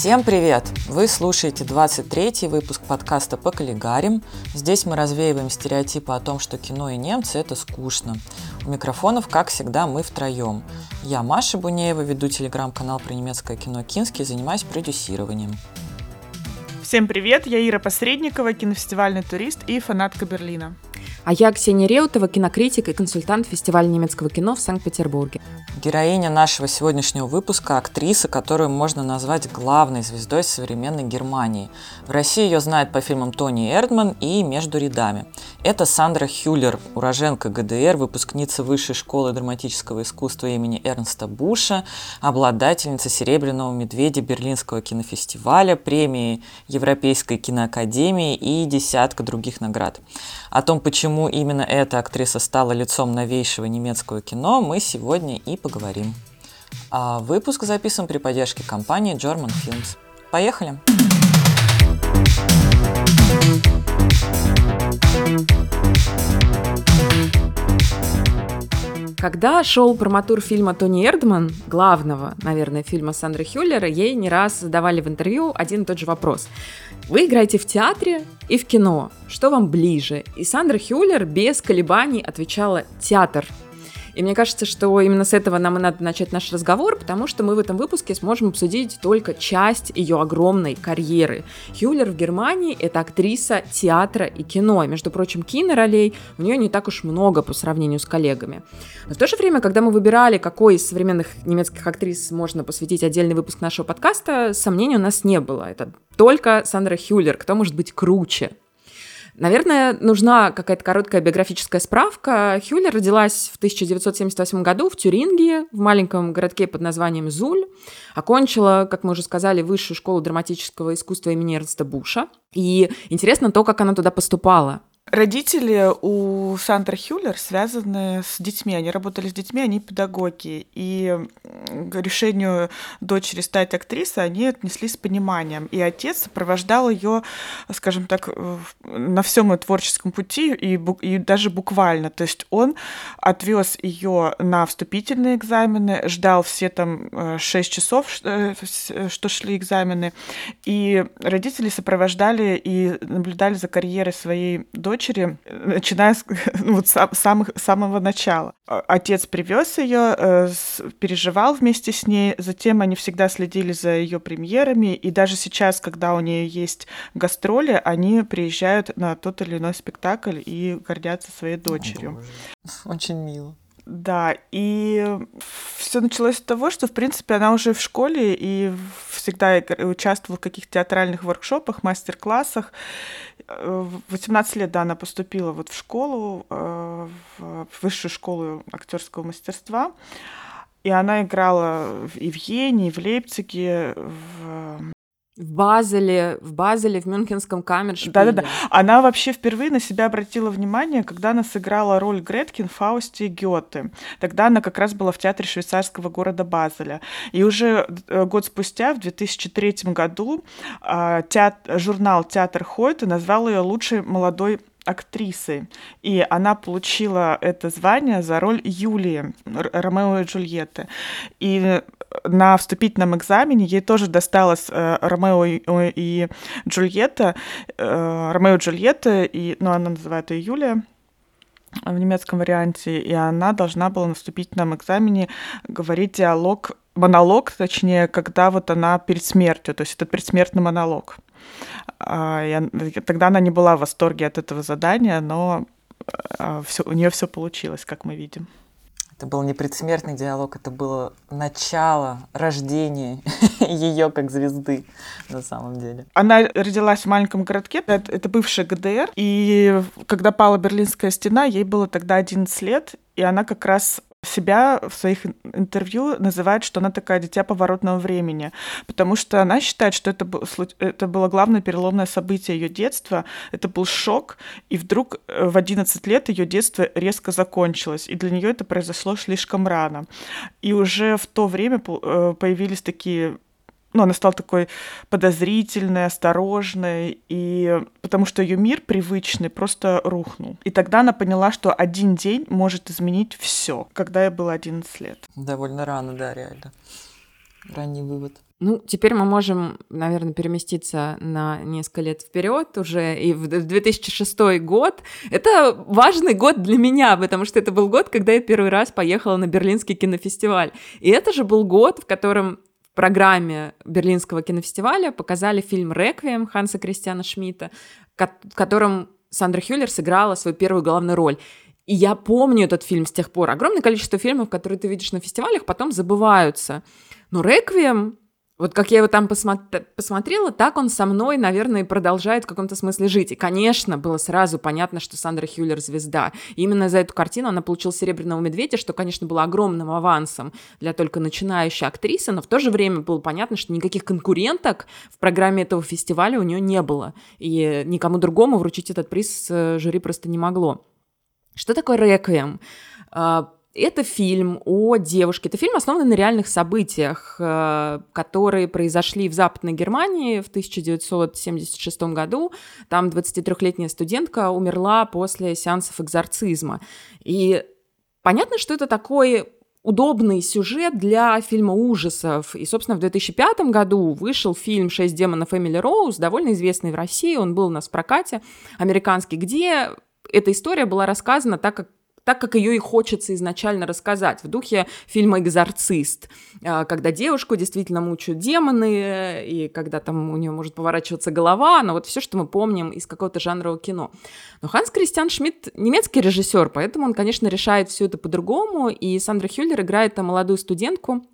Всем привет! Вы слушаете 23-й выпуск подкаста «По коллегарим». Здесь мы развеиваем стереотипы о том, что кино и немцы – это скучно. У микрофонов, как всегда, мы втроем. Я Маша Бунеева, веду телеграм-канал про немецкое кино «Кинский» и занимаюсь продюсированием. Всем привет, я Ира Посредникова, кинофестивальный турист и фанатка Берлина. А я Ксения Реутова, кинокритик и консультант фестиваля немецкого кино в Санкт-Петербурге. Героиня нашего сегодняшнего выпуска – актриса, которую можно назвать главной звездой современной Германии. В России ее знают по фильмам Тони Эрдман и «Между рядами». Это Сандра Хюллер, уроженка ГДР, выпускница Высшей школы драматического искусства имени Эрнста Буша, обладательница Серебряного медведя Берлинского кинофестиваля, премии Европейской киноакадемии и десятка других наград. О том, почему именно эта актриса стала лицом новейшего немецкого кино, мы сегодня и поговорим. А выпуск записан при поддержке компании German Films. Поехали! Когда шел проматур фильма Тони Эрдман, главного, наверное, фильма Сандры Хюллера, ей не раз задавали в интервью один и тот же вопрос. Вы играете в театре и в кино. Что вам ближе? И Сандра Хюллер без колебаний отвечала «театр». И мне кажется, что именно с этого нам и надо начать наш разговор, потому что мы в этом выпуске сможем обсудить только часть ее огромной карьеры. Хюллер в Германии — это актриса театра и кино. И, между прочим, киноролей у нее не так уж много по сравнению с коллегами. Но в то же время, когда мы выбирали, какой из современных немецких актрис можно посвятить отдельный выпуск нашего подкаста, сомнений у нас не было. Это только Сандра Хюллер. Кто может быть круче? Наверное, нужна какая-то короткая биографическая справка. Хюллер родилась в 1978 году в Тюрингии, в маленьком городке под названием Зуль. Окончила, как мы уже сказали, высшую школу драматического искусства имени Эрнста Буша. И интересно то, как она туда поступала. Родители у Сандры Хюллер связаны с детьми. Они работали с детьми, они педагоги. И к решению дочери стать актрисой они отнеслись с пониманием. И отец сопровождал ее, скажем так, на всем ее творческом пути и, и даже буквально. То есть он отвез ее на вступительные экзамены, ждал все там 6 э, часов, э, что шли экзамены. И родители сопровождали и наблюдали за карьерой своей дочери дочери, начиная с ну, вот, самых, самого начала. Отец привез ее, э, переживал вместе с ней, затем они всегда следили за ее премьерами, и даже сейчас, когда у нее есть гастроли, они приезжают на тот или иной спектакль и гордятся своей дочерью. О, Очень мило. Да, и все началось с того, что, в принципе, она уже в школе и всегда участвовала в каких-то театральных воркшопах, мастер-классах. Э, в 18 лет, да, она поступила вот в школу, э, в высшую школу актерского мастерства. И она играла в Йене, и в Лейпциге, в в Базеле, в Базеле, в Мюнхенском камершпиле. Да-да-да. Она вообще впервые на себя обратила внимание, когда она сыграла роль Греткин в Фаусте Гёте. Тогда она как раз была в театре швейцарского города Базеля. И уже э, год спустя, в 2003 году, а, театр, журнал «Театр Хойта» назвал ее лучшей молодой актрисой. И она получила это звание за роль Юлии, Ромео и Джульетты. И на вступительном экзамене ей тоже досталось э, Ромео и, и Джульетта, э, Ромео и Джульетта, и, ну, она называет ее Юлия в немецком варианте, и она должна была на вступительном экзамене говорить диалог, монолог, точнее, когда вот она перед смертью, то есть это предсмертный монолог. А, я, тогда она не была в восторге от этого задания, но а, все, у нее все получилось, как мы видим. Это был не предсмертный диалог, это было начало рождения ее как звезды на самом деле. Она родилась в маленьком городке, это, это бывшая ГДР, и когда пала Берлинская стена, ей было тогда 11 лет, и она как раз себя в своих интервью называет, что она такая дитя поворотного времени, потому что она считает, что это, был, это было главное переломное событие ее детства, это был шок, и вдруг э, в 11 лет ее детство резко закончилось, и для нее это произошло слишком рано. И уже в то время э, появились такие ну, она стала такой подозрительной, осторожной, и потому что ее мир привычный просто рухнул. И тогда она поняла, что один день может изменить все, когда ей было 11 лет. Довольно рано, да, реально. Ранний вывод. Ну, теперь мы можем, наверное, переместиться на несколько лет вперед уже и в 2006 год. Это важный год для меня, потому что это был год, когда я первый раз поехала на Берлинский кинофестиваль. И это же был год, в котором программе Берлинского кинофестиваля показали фильм «Реквием» Ханса Кристиана Шмидта, в котором Сандра Хюллер сыграла свою первую главную роль. И я помню этот фильм с тех пор. Огромное количество фильмов, которые ты видишь на фестивалях, потом забываются. Но «Реквием» Вот как я его там посмотри, посмотрела, так он со мной, наверное, продолжает в каком-то смысле жить. И, конечно, было сразу понятно, что Сандра Хюллер звезда. И именно за эту картину она получила «Серебряного медведя», что, конечно, было огромным авансом для только начинающей актрисы, но в то же время было понятно, что никаких конкуренток в программе этого фестиваля у нее не было. И никому другому вручить этот приз э, жюри просто не могло. Что такое «Реквием»? Это фильм о девушке. Это фильм, основанный на реальных событиях, э, которые произошли в Западной Германии в 1976 году. Там 23-летняя студентка умерла после сеансов экзорцизма. И понятно, что это такой удобный сюжет для фильма ужасов. И, собственно, в 2005 году вышел фильм «Шесть демонов Эмили Роуз», довольно известный в России, он был у нас в прокате, американский, где эта история была рассказана так, как так, как ее и хочется изначально рассказать, в духе фильма «Экзорцист», а, когда девушку действительно мучают демоны, и когда там у нее может поворачиваться голова, но вот все, что мы помним из какого-то жанрового кино. Но Ханс Кристиан Шмидт немецкий режиссер, поэтому он, конечно, решает все это по-другому, и Сандра Хюллер играет там молодую студентку,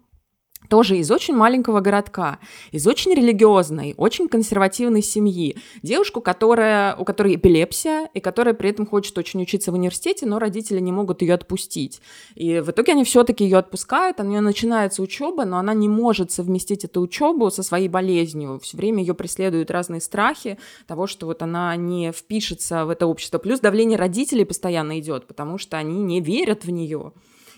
тоже из очень маленького городка, из очень религиозной, очень консервативной семьи. Девушку, которая, у которой эпилепсия, и которая при этом хочет очень учиться в университете, но родители не могут ее отпустить. И в итоге они все-таки ее отпускают, у нее начинается учеба, но она не может совместить эту учебу со своей болезнью. Все время ее преследуют разные страхи того, что вот она не впишется в это общество. Плюс давление родителей постоянно идет, потому что они не верят в нее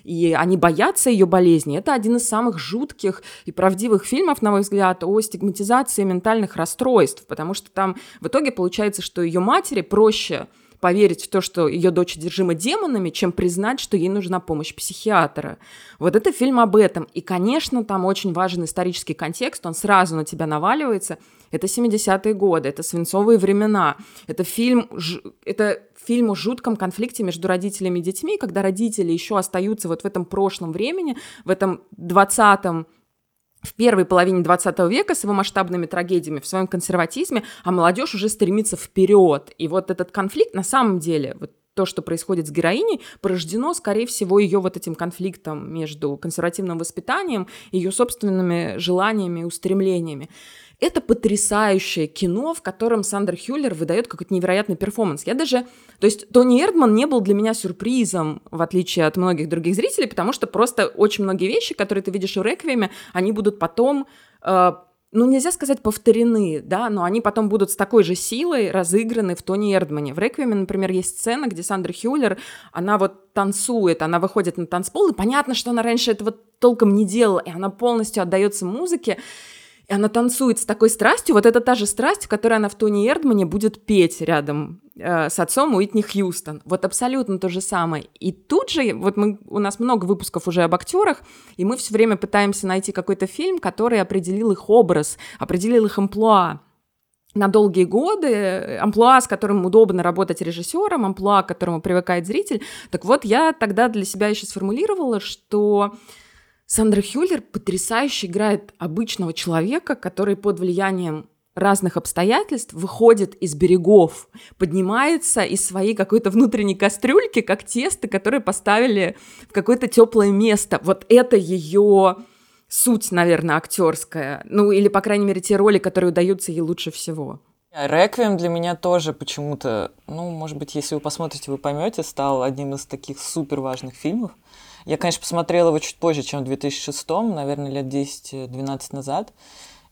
и они боятся ее болезни. Это один из самых жутких и правдивых фильмов, на мой взгляд, о стигматизации ментальных расстройств, потому что там в итоге получается, что ее матери проще поверить в то, что ее дочь одержима демонами, чем признать, что ей нужна помощь психиатра. Вот это фильм об этом. И, конечно, там очень важен исторический контекст, он сразу на тебя наваливается. Это 70-е годы, это свинцовые времена, это фильм, это фильм о жутком конфликте между родителями и детьми, когда родители еще остаются вот в этом прошлом времени, в этом 20 в первой половине 20 века с его масштабными трагедиями, в своем консерватизме, а молодежь уже стремится вперед. И вот этот конфликт на самом деле, вот то, что происходит с героиней, порождено, скорее всего, ее вот этим конфликтом между консервативным воспитанием и ее собственными желаниями и устремлениями. Это потрясающее кино, в котором Сандра Хюллер выдает какой-то невероятный перформанс. Я даже... То есть Тони Эрдман не был для меня сюрпризом, в отличие от многих других зрителей, потому что просто очень многие вещи, которые ты видишь в «Реквиеме», они будут потом э, ну, нельзя сказать повторены, да, но они потом будут с такой же силой разыграны в Тони Эрдмане. В «Реквиеме», например, есть сцена, где Сандра Хюллер, она вот танцует, она выходит на танцпол, и понятно, что она раньше этого толком не делала, и она полностью отдается музыке, и она танцует с такой страстью, вот это та же страсть, в которой она в Тони Эрдмане будет петь рядом э, с отцом Уитни Хьюстон. Вот абсолютно то же самое. И тут же, вот мы, у нас много выпусков уже об актерах, и мы все время пытаемся найти какой-то фильм, который определил их образ, определил их амплуа на долгие годы, амплуа, с которым удобно работать режиссером, амплуа, к которому привыкает зритель. Так вот, я тогда для себя еще сформулировала, что Сандра Хюллер потрясающе играет обычного человека, который под влиянием разных обстоятельств выходит из берегов, поднимается из своей какой-то внутренней кастрюльки, как тесто, которое поставили в какое-то теплое место. Вот это ее суть, наверное, актерская. Ну, или, по крайней мере, те роли, которые удаются ей лучше всего. Реквием для меня тоже почему-то, ну, может быть, если вы посмотрите, вы поймете, стал одним из таких супер важных фильмов. Я, конечно, посмотрела его чуть позже, чем в 2006, наверное, лет 10-12 назад.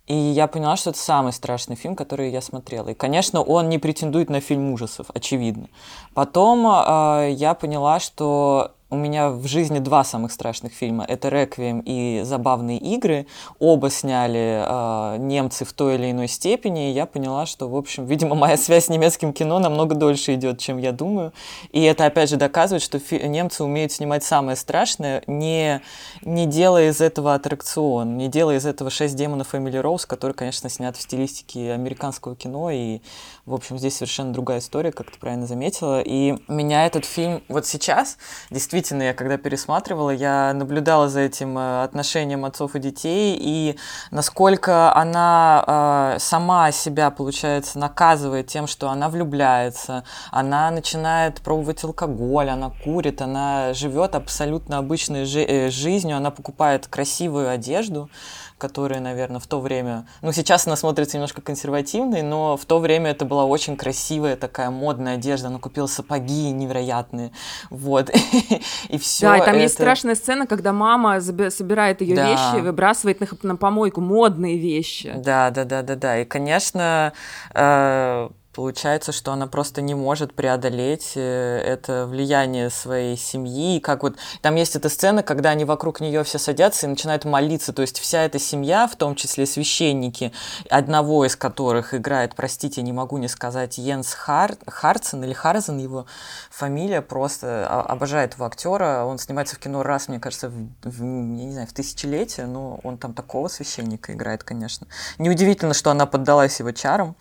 И я поняла, что это самый страшный фильм, который я смотрела. И, конечно, он не претендует на фильм ужасов, очевидно. Потом э, я поняла, что у меня в жизни два самых страшных фильма. Это «Реквием» и «Забавные игры». Оба сняли э, немцы в той или иной степени. И я поняла, что, в общем, видимо, моя связь с немецким кино намного дольше идет, чем я думаю. И это, опять же, доказывает, что немцы умеют снимать самое страшное, не, не делая из этого аттракцион, не делая из этого «Шесть демонов» Эмили Роуз, который, конечно, снят в стилистике американского кино. И, в общем, здесь совершенно другая история, как ты правильно заметила. И меня этот фильм вот сейчас действительно я когда пересматривала, я наблюдала за этим э, отношением отцов и детей, и насколько она э, сама себя, получается, наказывает тем, что она влюбляется, она начинает пробовать алкоголь, она курит, она живет абсолютно обычной жи- э, жизнью, она покупает красивую одежду, которая, наверное, в то время... Ну, сейчас она смотрится немножко консервативной, но в то время это была очень красивая такая модная одежда. Она купила сапоги невероятные. Вот. И все Да, и там это... есть страшная сцена, когда мама собирает ее Да. вещи, выбрасывает их на помойку, модные вещи. Да, да, да, да, да. И, конечно, э, Получается, что она просто не может преодолеть э, это влияние своей семьи. Как вот там есть эта сцена, когда они вокруг нее все садятся и начинают молиться. То есть вся эта семья, в том числе священники, одного из которых играет, простите, не могу не сказать, Йенс Хар... Харцен или Харзен его фамилия, просто обожает его актера. Он снимается в кино раз, мне кажется, в, в, я не знаю, в тысячелетие, но он там такого священника играет, конечно. Неудивительно, что она поддалась его чарам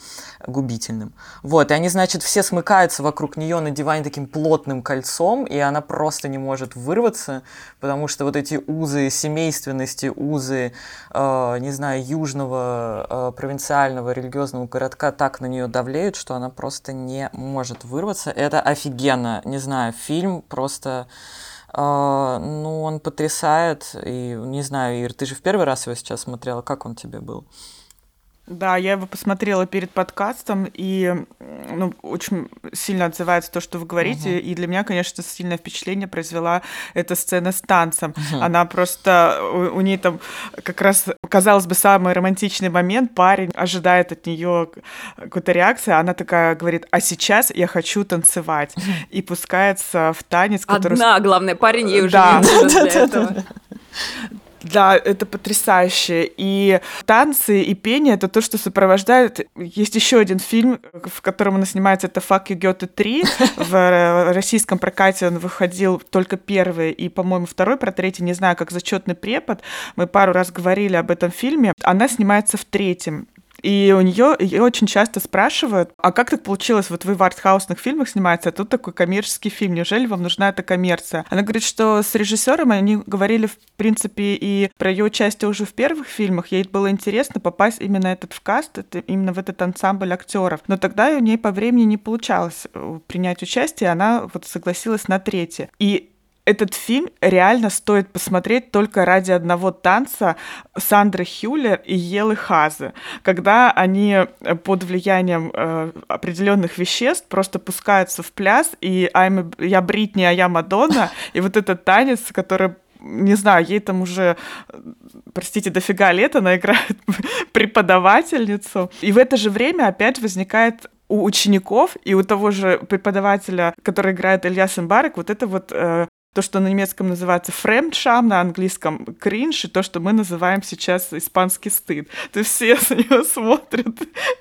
губительным. Вот, и они, значит, все смыкаются вокруг нее на диване таким плотным кольцом, и она просто не может вырваться, потому что вот эти узы семейственности, узы, э, не знаю, южного э, провинциального религиозного городка так на нее давлеют, что она просто не может вырваться. Это офигенно, не знаю, фильм просто... Uh, ну, он потрясает, и не знаю, Ир, ты же в первый раз его сейчас смотрела, как он тебе был? Да, я его посмотрела перед подкастом, и ну, очень сильно отзывается то, что вы говорите. Uh-huh. И для меня, конечно, сильное впечатление произвела эта сцена с танцем. Uh-huh. Она просто у, у нее там как раз, казалось бы, самый романтичный момент. Парень ожидает от нее какой-то реакции, она такая говорит: А сейчас я хочу танцевать. Uh-huh. И пускается в танец, который. Одна, главное, парень ей уже да. не нужен для этого. Да, это потрясающе. И танцы, и пение — это то, что сопровождает... Есть еще один фильм, в котором она снимается, это «Fuck you, Goethe 3». В российском прокате он выходил только первый и, по-моему, второй, про третий не знаю, как «Зачетный препод». Мы пару раз говорили об этом фильме. Она снимается в третьем. И у нее ее очень часто спрашивают, а как так получилось, вот вы в артхаусных фильмах снимаете, а тут такой коммерческий фильм, неужели вам нужна эта коммерция? Она говорит, что с режиссером они говорили, в принципе, и про ее участие уже в первых фильмах, ей было интересно попасть именно этот в каст, это, именно в этот ансамбль актеров. Но тогда у нее по времени не получалось э, принять участие, она вот согласилась на третье. И этот фильм реально стоит посмотреть только ради одного танца Сандры Хюллер и Елы Хазы, когда они э, под влиянием э, определенных веществ просто пускаются в пляс, и I'm, я Бритни, а я Мадонна, и вот этот танец, который не знаю, ей там уже, простите, дофига лет, она играет преподавательницу. И в это же время опять возникает у учеников и у того же преподавателя, который играет Илья Симбарик, вот это вот э, то, что на немецком называется фремдшам, на английском кринж, и то, что мы называем сейчас испанский стыд. То есть все на нее смотрят,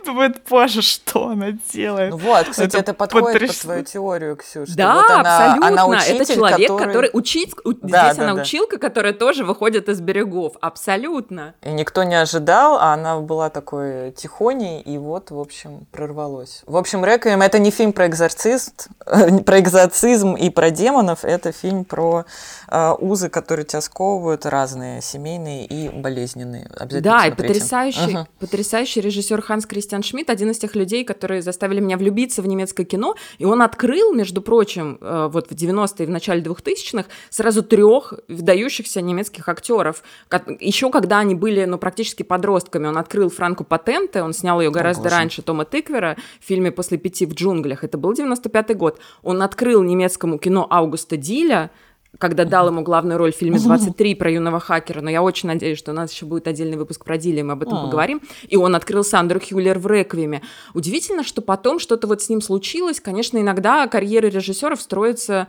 думают, боже, что она делает. Ну вот, кстати, это, это подходит потряс... под твою теорию, Ксюша. Да, вот она, абсолютно. Она учитель, это человек, который, который учит... Да, Здесь да, она да. училка, которая тоже выходит из берегов. Абсолютно. И никто не ожидал, а она была такой тихоней, и вот, в общем, прорвалось. В общем, Реквием — это не фильм про экзорцизм, про экзорцизм и про демонов, это фильм про э, узы, которые тебя сковывают, разные, семейные и болезненные. Обязательно да, и потрясающий, угу. потрясающий режиссер Ханс Кристиан Шмидт, один из тех людей, которые заставили меня влюбиться в немецкое кино, и он открыл, между прочим, э, вот в 90-е и в начале 2000-х сразу трех выдающихся немецких актеров. Еще когда они были, ну, практически подростками, он открыл Франку Патенте, он снял ее гораздо О, раньше, Тома Тыквера, в фильме «После пяти в джунглях», это был 95-й год. Он открыл немецкому кино Аугуста Диля, когда дал ему главную роль в фильме «23» про юного хакера, но я очень надеюсь, что у нас еще будет отдельный выпуск про Дилли, мы об этом поговорим. И он открыл Сандру Хюллер в «Реквиеме». Удивительно, что потом что-то вот с ним случилось. Конечно, иногда карьера режиссеров строится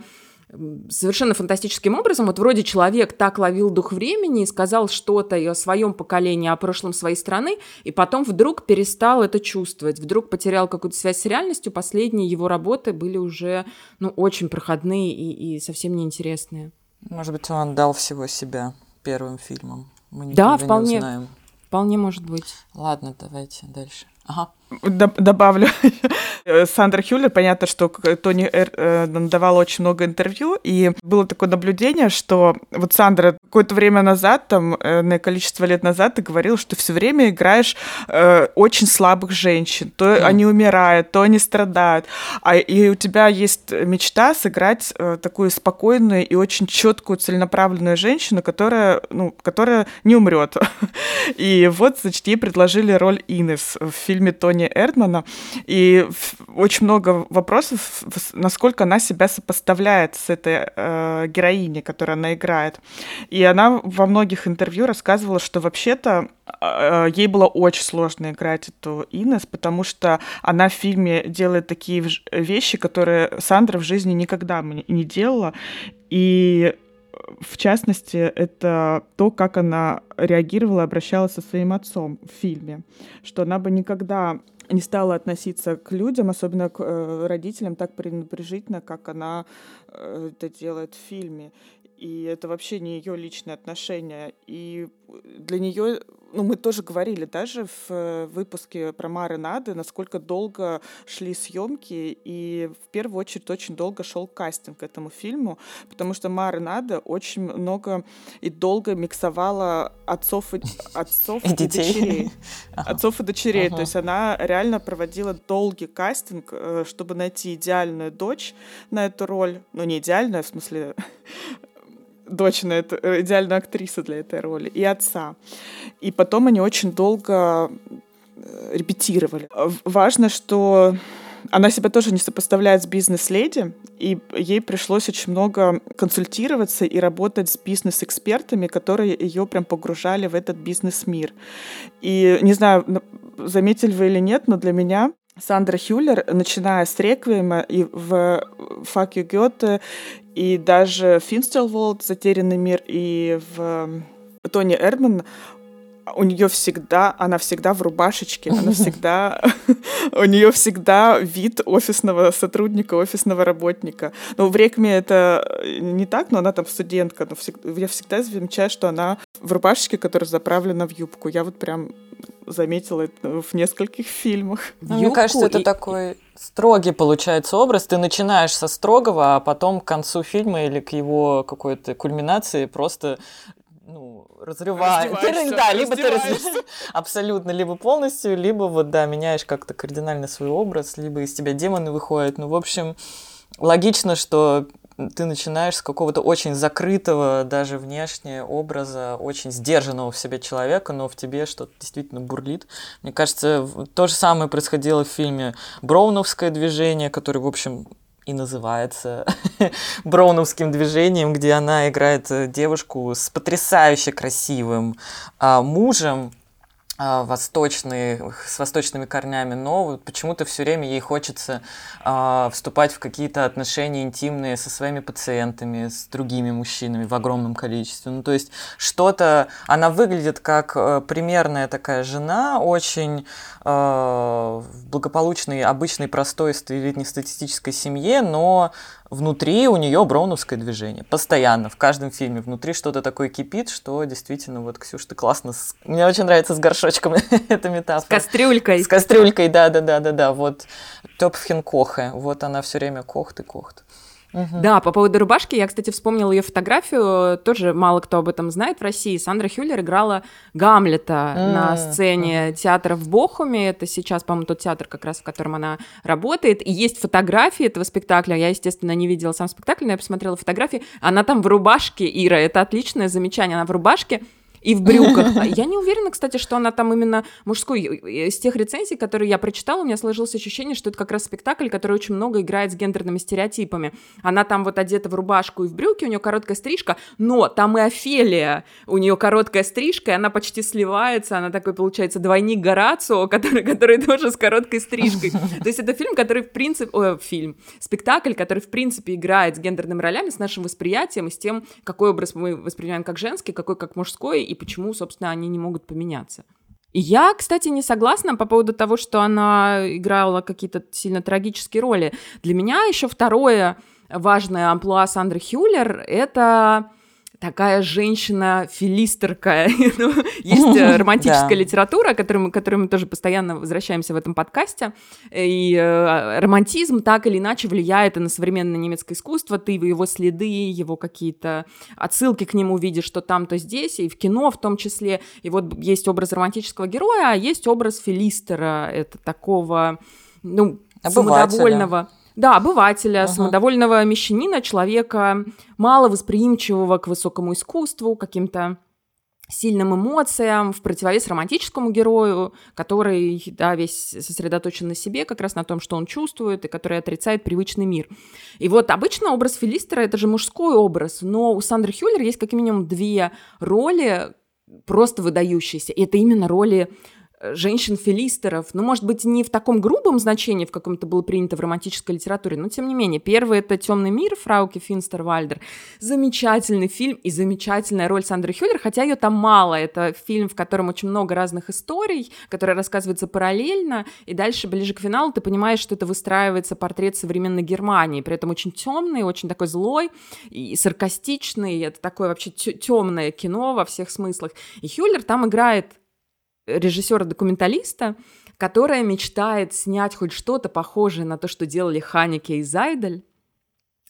совершенно фантастическим образом. Вот вроде человек так ловил дух времени и сказал что-то и о своем поколении, о прошлом своей страны, и потом вдруг перестал это чувствовать, вдруг потерял какую-то связь с реальностью. Последние его работы были уже ну, очень проходные и, и совсем неинтересные. Может быть, он отдал всего себя первым фильмом. Мы да, вполне. Не узнаем. Вполне может быть. Ладно, давайте дальше. Ага. Добавлю. Сандра Хюллер, понятно, что Тони э, давала очень много интервью, и было такое наблюдение, что вот Сандра какое-то время назад, там, э, на количество лет назад, ты говорил, что все время играешь э, очень слабых женщин. То mm. они умирают, то они страдают. А, и у тебя есть мечта сыграть э, такую спокойную и очень четкую, целенаправленную женщину, которая, ну, которая не умрет. И вот, значит, ей предложили роль Инес в фильме фильме Тони Эрдмана, и очень много вопросов, насколько она себя сопоставляет с этой э, героиней, которую она играет. И она во многих интервью рассказывала, что вообще-то э, ей было очень сложно играть эту Инес, потому что она в фильме делает такие вещи, которые Сандра в жизни никогда не делала. И в частности, это то, как она реагировала обращалась со своим отцом в фильме. Что она бы никогда не стала относиться к людям, особенно к э, родителям, так пренебрежительно, как она э, это делает в фильме. И это вообще не ее личные отношения. И для нее ну, мы тоже говорили даже в выпуске про Мары Нады, насколько долго шли съемки, и в первую очередь очень долго шел кастинг к этому фильму, потому что Мара Нада очень много и долго миксовала отцов и, отцов и, и дочерей. Отцов и дочерей. То есть она реально проводила долгий кастинг, э, чтобы найти идеальную дочь на эту роль. Ну, не идеальную, в смысле дочь на эту, э, идеальную актрису для этой роли, и отца. И потом они очень долго э, репетировали. Важно, что она себя тоже не сопоставляет с бизнес-леди, и ей пришлось очень много консультироваться и работать с бизнес-экспертами, которые ее прям погружали в этот бизнес-мир. И не знаю, заметили вы или нет, но для меня Сандра Хюллер, начиная с «Реквиема» и в «Fuck you, Goethe», и даже Финстелволд «Затерянный мир» и в Тони Эрдман у нее всегда, она всегда в рубашечке, она всегда, у нее всегда вид офисного сотрудника, офисного работника. Ну, в Рекме это не так, но она там студентка, но я всегда замечаю, что она в рубашечке, которая заправлена в юбку. Я вот прям заметила это в нескольких фильмах. Ну, мне кажется, это и... такой строгий получается образ. Ты начинаешь со строгого, а потом к концу фильма или к его какой-то кульминации просто разрываешь. да, либо ты раз... абсолютно, либо полностью, либо вот, да, меняешь как-то кардинально свой образ, либо из тебя демоны выходят. Ну, в общем, логично, что ты начинаешь с какого-то очень закрытого, даже внешне образа, очень сдержанного в себе человека, но в тебе что-то действительно бурлит. Мне кажется, то же самое происходило в фильме «Броуновское движение», который, в общем, и называется Броуновским движением, где она играет э, девушку с потрясающе красивым а, мужем, а, восточные, с восточными корнями, но почему-то все время ей хочется э, вступать в какие-то отношения интимные со своими пациентами, с другими мужчинами в огромном количестве. Ну, то есть что-то, она выглядит как э, примерная такая жена, очень э, благополучной, обычной, простой среднестатистической семье, но внутри у нее броуновское движение. Постоянно, в каждом фильме. Внутри что-то такое кипит, что действительно, вот, Ксюш, ты классно... С... Мне очень нравится с горшочком эта метафора. С кастрюлькой. С кастрюлькой, да-да-да-да-да. Вот Топфхен Кохе. Вот она все время кохт и кохт. Угу. Да, по поводу рубашки, я, кстати, вспомнила ее фотографию, тоже мало кто об этом знает в России. Сандра Хюллер играла Гамлета mm. на сцене mm. театра в Бохуме, это сейчас, по-моему, тот театр, как раз в котором она работает, и есть фотографии этого спектакля, я, естественно, не видела сам спектакль, но я посмотрела фотографии, она там в рубашке, Ира, это отличное замечание, она в рубашке, и в брюках. А я не уверена, кстати, что она там именно мужской. Из тех рецензий, которые я прочитала, у меня сложилось ощущение, что это как раз спектакль, который очень много играет с гендерными стереотипами. Она там вот одета в рубашку и в брюки, у нее короткая стрижка, но там и Офелия, у нее короткая стрижка, и она почти сливается, она такой, получается, двойник Горацио, который, который тоже с короткой стрижкой. То есть это фильм, который в принципе... О, фильм. Спектакль, который в принципе играет с гендерными ролями, с нашим восприятием и с тем, какой образ мы воспринимаем как женский, какой как мужской, и почему, собственно, они не могут поменяться. И я, кстати, не согласна по поводу того, что она играла какие-то сильно трагические роли. Для меня еще второе важное амплуа Сандры Хюллер — это такая женщина-филистерка. ну, есть э, романтическая литература, к которой, мы, тоже постоянно возвращаемся в этом подкасте. И э, романтизм так или иначе влияет на современное немецкое искусство. Ты его следы, его какие-то отсылки к нему видишь, что там, то здесь, и в кино в том числе. И вот есть образ романтического героя, а есть образ филистера. Это такого, ну, самодовольного да, обывателя, ага. самодовольного мещанина, человека маловосприимчивого к высокому искусству, каким-то сильным эмоциям, в противовес романтическому герою, который, да, весь сосредоточен на себе, как раз на том, что он чувствует, и который отрицает привычный мир. И вот обычно образ Филистера — это же мужской образ, но у Сандры Хюллер есть как минимум две роли, просто выдающиеся. И это именно роли женщин-филистеров, ну, может быть, не в таком грубом значении, в каком это было принято в романтической литературе, но тем не менее. Первый — это «Темный мир» Фрауки Финстер-Вальдер. Замечательный фильм и замечательная роль Сандры Хюллер, хотя ее там мало. Это фильм, в котором очень много разных историй, которые рассказываются параллельно, и дальше, ближе к финалу, ты понимаешь, что это выстраивается портрет современной Германии, при этом очень темный, очень такой злой и саркастичный, это такое вообще темное кино во всех смыслах. И Хюллер там играет режиссера-документалиста, которая мечтает снять хоть что-то похожее на то, что делали Ханеке и Зайдель,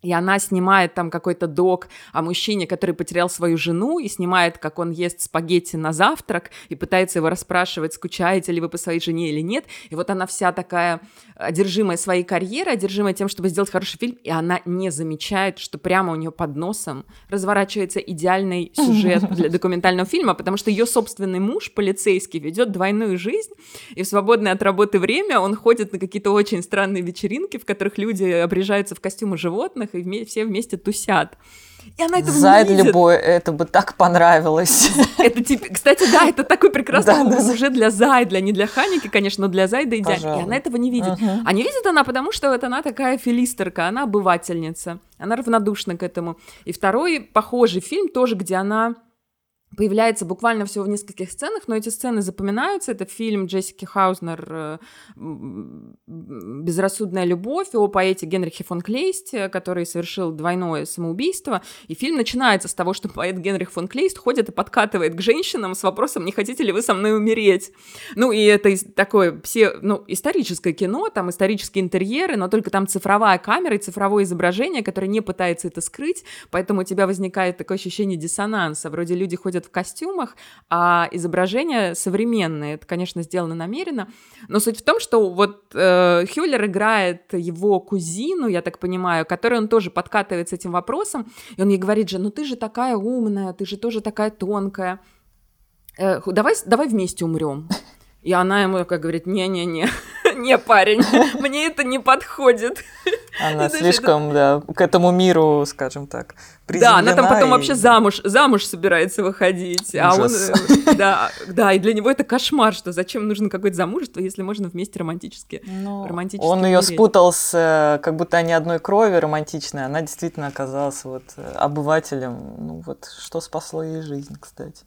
и она снимает там какой-то док о мужчине, который потерял свою жену, и снимает, как он ест спагетти на завтрак, и пытается его расспрашивать, скучаете ли вы по своей жене или нет. И вот она вся такая одержимая своей карьерой, одержимая тем, чтобы сделать хороший фильм, и она не замечает, что прямо у нее под носом разворачивается идеальный сюжет для документального фильма, потому что ее собственный муж, полицейский, ведет двойную жизнь, и в свободное от работы время он ходит на какие-то очень странные вечеринки, в которых люди обрежаются в костюмы животных, и вме- все вместе тусят. И она этого Зайд видит. любой, это бы так понравилось. Это типа, кстати, да, это такой прекрасный да, образ да, уже для Зайдля, не для Ханики, конечно, но для Зайда идеально. И она этого не видит. Угу. А не видит она, потому что вот она такая филистерка, она обывательница, она равнодушна к этому. И второй похожий фильм тоже, где она появляется буквально всего в нескольких сценах, но эти сцены запоминаются. Это фильм Джессики Хаузнер э, «Безрассудная любовь» о поэте Генрихе фон Клейсте, который совершил двойное самоубийство. И фильм начинается с того, что поэт Генрих фон Клейст ходит и подкатывает к женщинам с вопросом «Не хотите ли вы со мной умереть?». Ну, и это такое все, ну, историческое кино, там исторические интерьеры, но только там цифровая камера и цифровое изображение, которое не пытается это скрыть, поэтому у тебя возникает такое ощущение диссонанса. Вроде люди ходят в костюмах, а изображение современное. Это, конечно, сделано намеренно. Но суть в том, что вот э, Хюллер играет его кузину, я так понимаю, которой он тоже подкатывает с этим вопросом, и он ей говорит же, ну ты же такая умная, ты же тоже такая тонкая. Э, давай, давай вместе умрем. И она ему как говорит, не-не-не, не, парень, мне это не подходит. Она слишком, да, к этому миру, скажем так, Да, она там потом вообще замуж, замуж собирается выходить. А он, э, да, да, и для него это кошмар, что зачем нужно какое-то замужество, если можно вместе романтически, ну, романтически Он ее спутал с, э, как будто они одной крови романтичной, она действительно оказалась вот э, обывателем, ну вот, что спасло ей жизнь, кстати.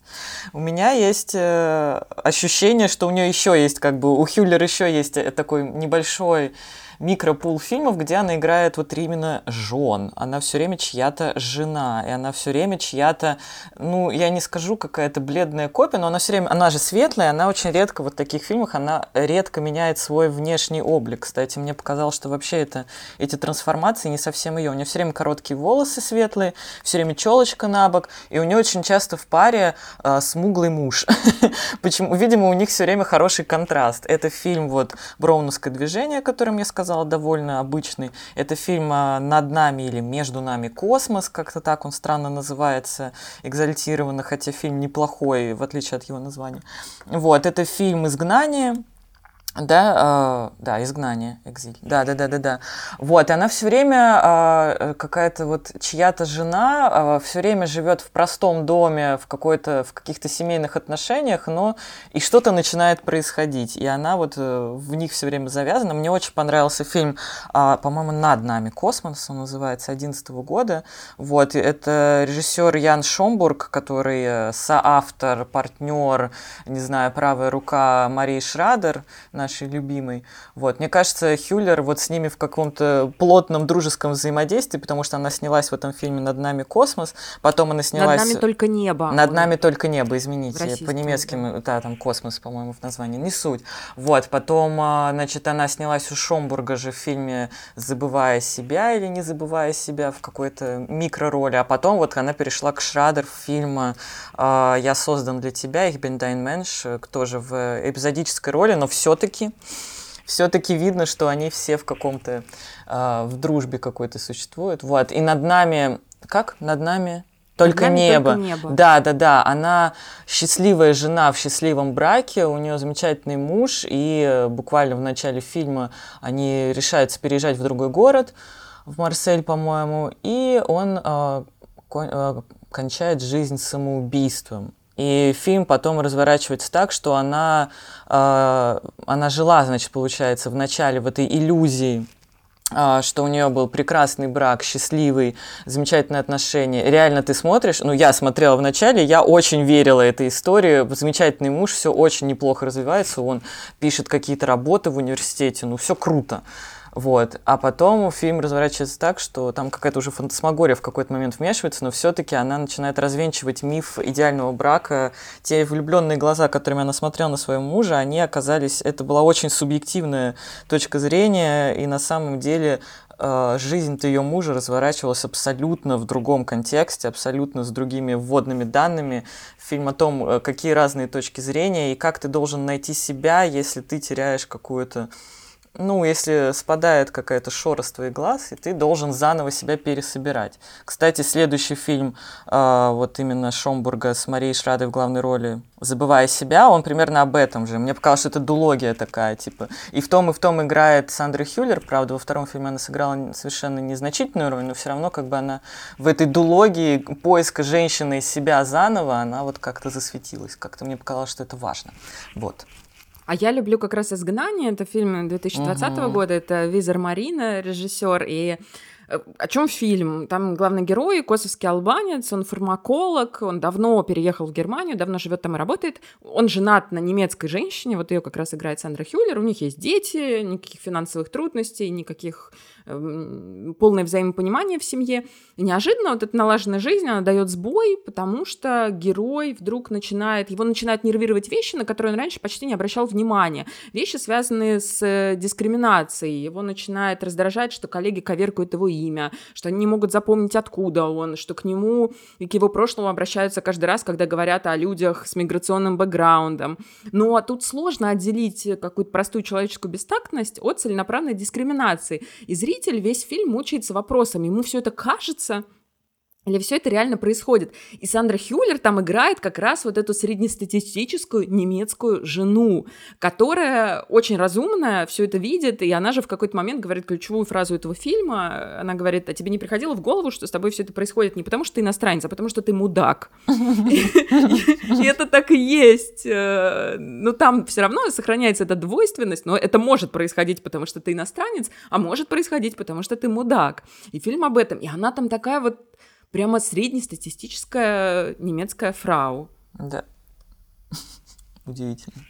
У меня есть ощущение, что у нее еще есть, как бы, у Хюллер еще есть такой небольшой микропул фильмов, где она играет вот именно жен. Она все время чья-то жена, и она все время чья-то, ну, я не скажу, какая-то бледная копия, но она все время, она же светлая, она очень редко вот в таких фильмах, она редко меняет свой внешний облик. Кстати, мне показалось, что вообще это, эти трансформации не совсем ее. У нее все время короткие волосы светлые, все время челочка на бок, и у нее очень часто в паре э, смуглый муж. Почему? Видимо, у них все время хороший контраст. Это фильм вот «Броуновское движение», о котором я сказала, сказала, довольно обычный. Это фильм а, «Над нами» или «Между нами космос», как-то так он странно называется, экзальтированно, хотя фильм неплохой, в отличие от его названия. Вот, это фильм «Изгнание», да, э, да, изгнание, экзиль. Да, да, да, да, да. Вот, и она все время э, какая-то вот чья-то жена э, все время живет в простом доме, в какой-то, в каких-то семейных отношениях, но и что-то начинает происходить, и она вот э, в них все время завязана. Мне очень понравился фильм, э, по-моему, над нами космос, он называется, 11 года. Вот, это режиссер Ян Шомбург, который э, соавтор, партнер, не знаю, правая рука Марии Шрадер нашей любимой. Вот. Мне кажется, Хюллер вот с ними в каком-то плотном дружеском взаимодействии, потому что она снялась в этом фильме «Над нами космос», потом она снялась... «Над нами только небо». «Над нами только небо», извините, по-немецки, да. да, там «Космос», по-моему, в названии, не суть. Вот, потом, а, значит, она снялась у Шомбурга же в фильме «Забывая себя» или «Не забывая себя» в какой-то микророли, а потом вот она перешла к Шрадер в фильм а, «Я создан для тебя», их Бен Дайн Мэнш, тоже в эпизодической роли, но все-таки все-таки все-таки видно, что они все в каком-то, э, в дружбе какой-то существуют. Вот. И над нами, как? Над нами только над небо. Только небо. Да, да, да. Она счастливая жена в счастливом браке, у нее замечательный муж, и буквально в начале фильма они решаются переезжать в другой город, в Марсель, по-моему, и он э, кон, э, кончает жизнь самоубийством. И фильм потом разворачивается так, что она, э, она жила, значит, получается, в начале в этой иллюзии э, что у нее был прекрасный брак, счастливый, замечательные отношения. Реально ты смотришь, ну я смотрела в начале, я очень верила этой истории, замечательный муж, все очень неплохо развивается, он пишет какие-то работы в университете, ну все круто. Вот. А потом фильм разворачивается так, что там какая-то уже фантасмагория в какой-то момент вмешивается, но все-таки она начинает развенчивать миф идеального брака. Те влюбленные глаза, которыми она смотрела на своего мужа, они оказались... Это была очень субъективная точка зрения, и на самом деле э, жизнь-то ее мужа разворачивалась абсолютно в другом контексте, абсолютно с другими вводными данными. Фильм о том, э, какие разные точки зрения и как ты должен найти себя, если ты теряешь какую-то ну, если спадает какая-то шора с твоих глаз, и ты должен заново себя пересобирать. Кстати, следующий фильм, э, вот именно Шомбурга с Марией Шрадой в главной роли, «Забывая себя», он примерно об этом же. Мне показалось, что это дулогия такая, типа. И в том, и в том играет Сандра Хюллер, правда, во втором фильме она сыграла совершенно незначительную роль, но все равно как бы она в этой дулогии поиска женщины из себя заново, она вот как-то засветилась. Как-то мне показалось, что это важно. Вот. А я люблю как раз «Изгнание», это фильм 2020 угу. года, это Визер Марина, режиссер, и о чем фильм? Там главный герой, косовский албанец, он фармаколог, он давно переехал в Германию, давно живет там и работает. Он женат на немецкой женщине, вот ее как раз играет Сандра Хюллер, у них есть дети, никаких финансовых трудностей, никаких полное взаимопонимание в семье. И неожиданно вот эта налаженная жизнь, она дает сбой, потому что герой вдруг начинает, его начинают нервировать вещи, на которые он раньше почти не обращал внимания. Вещи, связанные с э, дискриминацией. Его начинает раздражать, что коллеги коверкают его имя, что они не могут запомнить, откуда он, что к нему и к его прошлому обращаются каждый раз, когда говорят о людях с миграционным бэкграундом. Но тут сложно отделить какую-то простую человеческую бестактность от целенаправленной дискриминации. И зритель весь фильм мучается вопросами, ему все это кажется, или все это реально происходит. И Сандра Хюллер там играет как раз вот эту среднестатистическую немецкую жену, которая очень разумная, все это видит, и она же в какой-то момент говорит ключевую фразу этого фильма. Она говорит, а тебе не приходило в голову, что с тобой все это происходит не потому, что ты иностранец, а потому, что ты мудак. И это так и есть. Э, но там все равно сохраняется эта двойственность, но это может происходить, потому что ты иностранец, а может происходить, потому что ты мудак. И фильм об этом. И она там такая вот прямо среднестатистическая немецкая фрау. Да. Удивительно.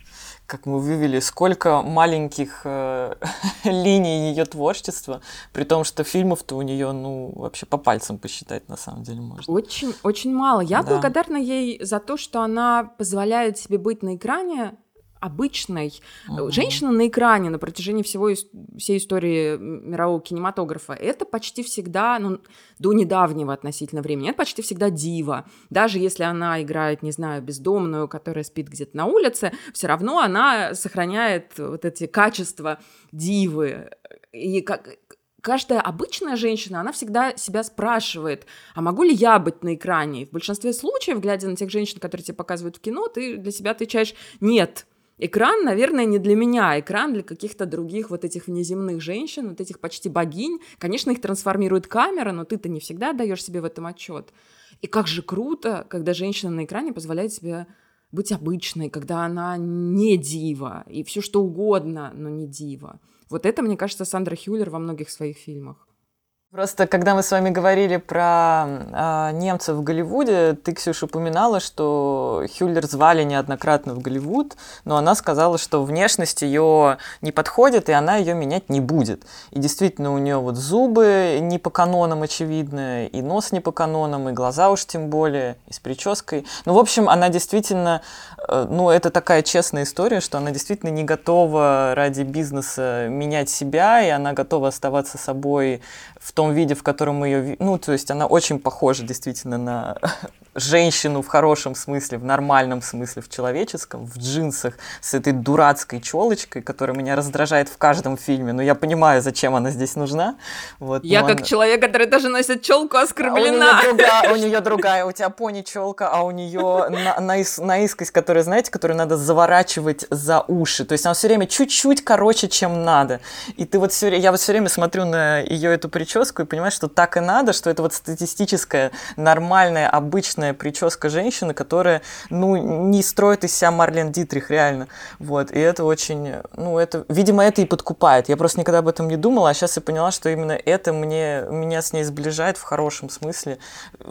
Как мы вывели, сколько маленьких э, линий ее творчества, при том, что фильмов-то у нее, ну, вообще по пальцам посчитать на самом деле можно. Очень, очень мало. Я да. благодарна ей за то, что она позволяет себе быть на экране обычной угу. женщины на экране на протяжении всего всей истории мирового кинематографа. Это почти всегда, ну, до недавнего относительно времени, это почти всегда дива. Даже если она играет, не знаю, бездомную, которая спит где-то на улице, все равно она сохраняет вот эти качества дивы. И как, каждая обычная женщина, она всегда себя спрашивает, а могу ли я быть на экране? И в большинстве случаев, глядя на тех женщин, которые тебе показывают в кино, ты для себя отвечаешь «нет». Экран, наверное, не для меня, экран для каких-то других вот этих внеземных женщин, вот этих почти богинь. Конечно, их трансформирует камера, но ты-то не всегда даешь себе в этом отчет. И как же круто, когда женщина на экране позволяет себе быть обычной, когда она не дива, и все что угодно, но не дива. Вот это, мне кажется, Сандра Хюллер во многих своих фильмах. Просто когда мы с вами говорили про э, немцев в Голливуде, ты, Ксюша, упоминала, что Хюллер звали неоднократно в Голливуд, но она сказала, что внешность ее не подходит, и она ее менять не будет. И действительно, у нее вот зубы не по канонам, очевидно, и нос не по канонам, и глаза уж тем более, и с прической. Ну, в общем, она действительно, ну, это такая честная история, что она действительно не готова ради бизнеса менять себя, и она готова оставаться собой в том виде, в котором мы ее... Ну, то есть она очень похожа действительно на женщину в хорошем смысле, в нормальном смысле, в человеческом, в джинсах с этой дурацкой челочкой, которая меня раздражает в каждом фильме. Но я понимаю, зачем она здесь нужна. Вот, я как она... человек, который даже носит челку, оскорблена. А у, нее другая, у нее другая, у тебя пони челка, а у нее на, наис, наискость, которая, знаете, которую надо заворачивать за уши. То есть она все время чуть-чуть короче, чем надо. И ты вот все, я вот все время смотрю на ее эту прическу и понимаю, что так и надо, что это вот статистическая, нормальная, обычная идеальная прическа женщины, которая, ну, не строит из себя Марлен Дитрих, реально. Вот, и это очень, ну, это, видимо, это и подкупает. Я просто никогда об этом не думала, а сейчас я поняла, что именно это мне, меня с ней сближает в хорошем смысле.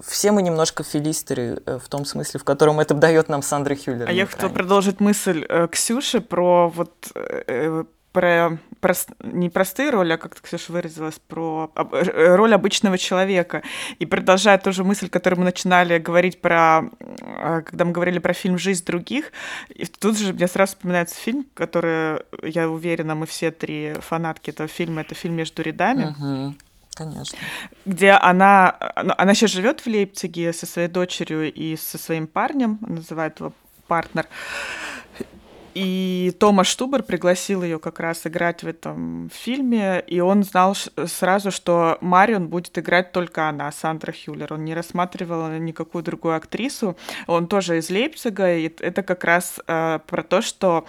Все мы немножко филистеры э, в том смысле, в котором это дает нам Сандра Хюллер. А я хотела продолжить мысль э, Ксюши про вот э, про, про не простые роли, а как ты, Ксюша, выразилась, про э, роль обычного человека. И продолжая ту же мысль, которую мы начинали говорить про, а, когда мы говорили про фильм «Жизнь других», и тут же мне сразу вспоминается фильм, который, я уверена, мы все три фанатки этого фильма, это фильм «Между рядами». Конечно. Где она, ну, она сейчас живет в Лейпциге со своей дочерью и со своим парнем, называет его партнер. И Тома Штубер пригласил ее как раз играть в этом фильме, и он знал сразу, что Марион будет играть только она, Сандра Хюллер. Он не рассматривал никакую другую актрису. Он тоже из Лейпцига, и это как раз э, про то, что